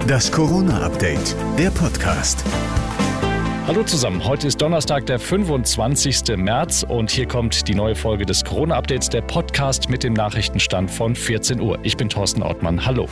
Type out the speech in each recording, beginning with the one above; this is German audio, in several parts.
Das Corona-Update, der Podcast. Hallo zusammen, heute ist Donnerstag, der 25. März und hier kommt die neue Folge des Corona-Updates, der Podcast mit dem Nachrichtenstand von 14 Uhr. Ich bin Thorsten Ortmann, hallo.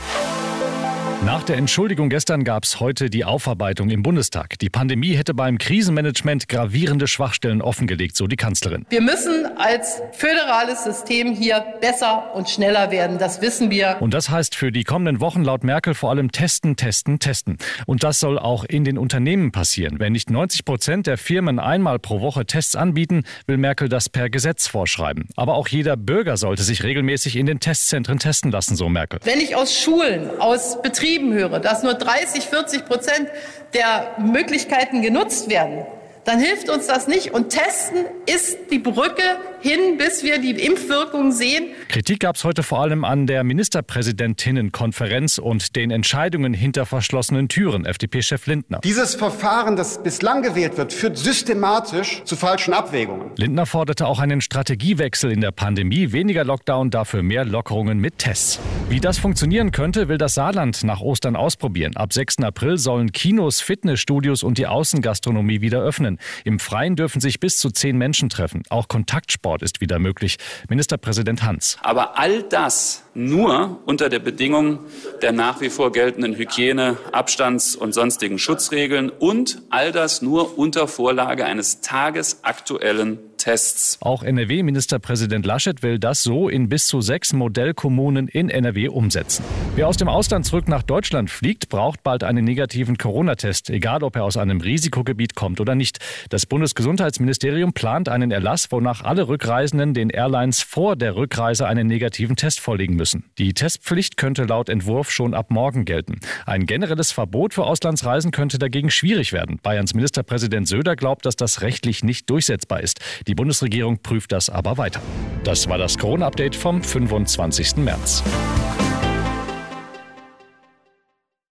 Nach der Entschuldigung gestern gab es heute die Aufarbeitung im Bundestag. Die Pandemie hätte beim Krisenmanagement gravierende Schwachstellen offengelegt, so die Kanzlerin. Wir müssen als föderales System hier besser und schneller werden. Das wissen wir. Und das heißt für die kommenden Wochen laut Merkel vor allem testen, testen, testen. Und das soll auch in den Unternehmen passieren. Wenn nicht 90 Prozent der Firmen einmal pro Woche Tests anbieten, will Merkel das per Gesetz vorschreiben. Aber auch jeder Bürger sollte sich regelmäßig in den Testzentren testen lassen, so Merkel. Wenn ich aus Schulen, aus Betrieben, Betrieben höre, dass nur 30, 40 Prozent der Möglichkeiten genutzt werden, dann hilft uns das nicht. Und testen ist die Brücke hin, bis wir die Impfwirkung sehen. Kritik gab es heute vor allem an der Ministerpräsidentinnenkonferenz und den Entscheidungen hinter verschlossenen Türen, FDP-Chef Lindner. Dieses Verfahren, das bislang gewählt wird, führt systematisch zu falschen Abwägungen. Lindner forderte auch einen Strategiewechsel in der Pandemie, weniger Lockdown, dafür mehr Lockerungen mit Tests. Wie das funktionieren könnte, will das Saarland nach Ostern ausprobieren. Ab 6. April sollen Kinos, Fitnessstudios und die Außengastronomie wieder öffnen. Im Freien dürfen sich bis zu zehn Menschen treffen. Auch Kontaktsport Sport ist wieder möglich. Ministerpräsident Hans. Aber all das nur unter der Bedingung der nach wie vor geltenden Hygiene, Abstands- und sonstigen Schutzregeln und all das nur unter Vorlage eines tagesaktuellen Tests. Auch NRW-Ministerpräsident Laschet will das so in bis zu sechs Modellkommunen in NRW umsetzen. Wer aus dem Ausland zurück nach Deutschland fliegt, braucht bald einen negativen Corona-Test, egal ob er aus einem Risikogebiet kommt oder nicht. Das Bundesgesundheitsministerium plant einen Erlass, wonach alle Rückreisenden den Airlines vor der Rückreise einen negativen Test vorlegen müssen. Die Testpflicht könnte laut Entwurf schon ab morgen gelten. Ein generelles Verbot für Auslandsreisen könnte dagegen schwierig werden. Bayerns Ministerpräsident Söder glaubt, dass das rechtlich nicht durchsetzbar ist. Die Bundesregierung prüft das aber weiter. Das war das Corona-Update vom 25. März.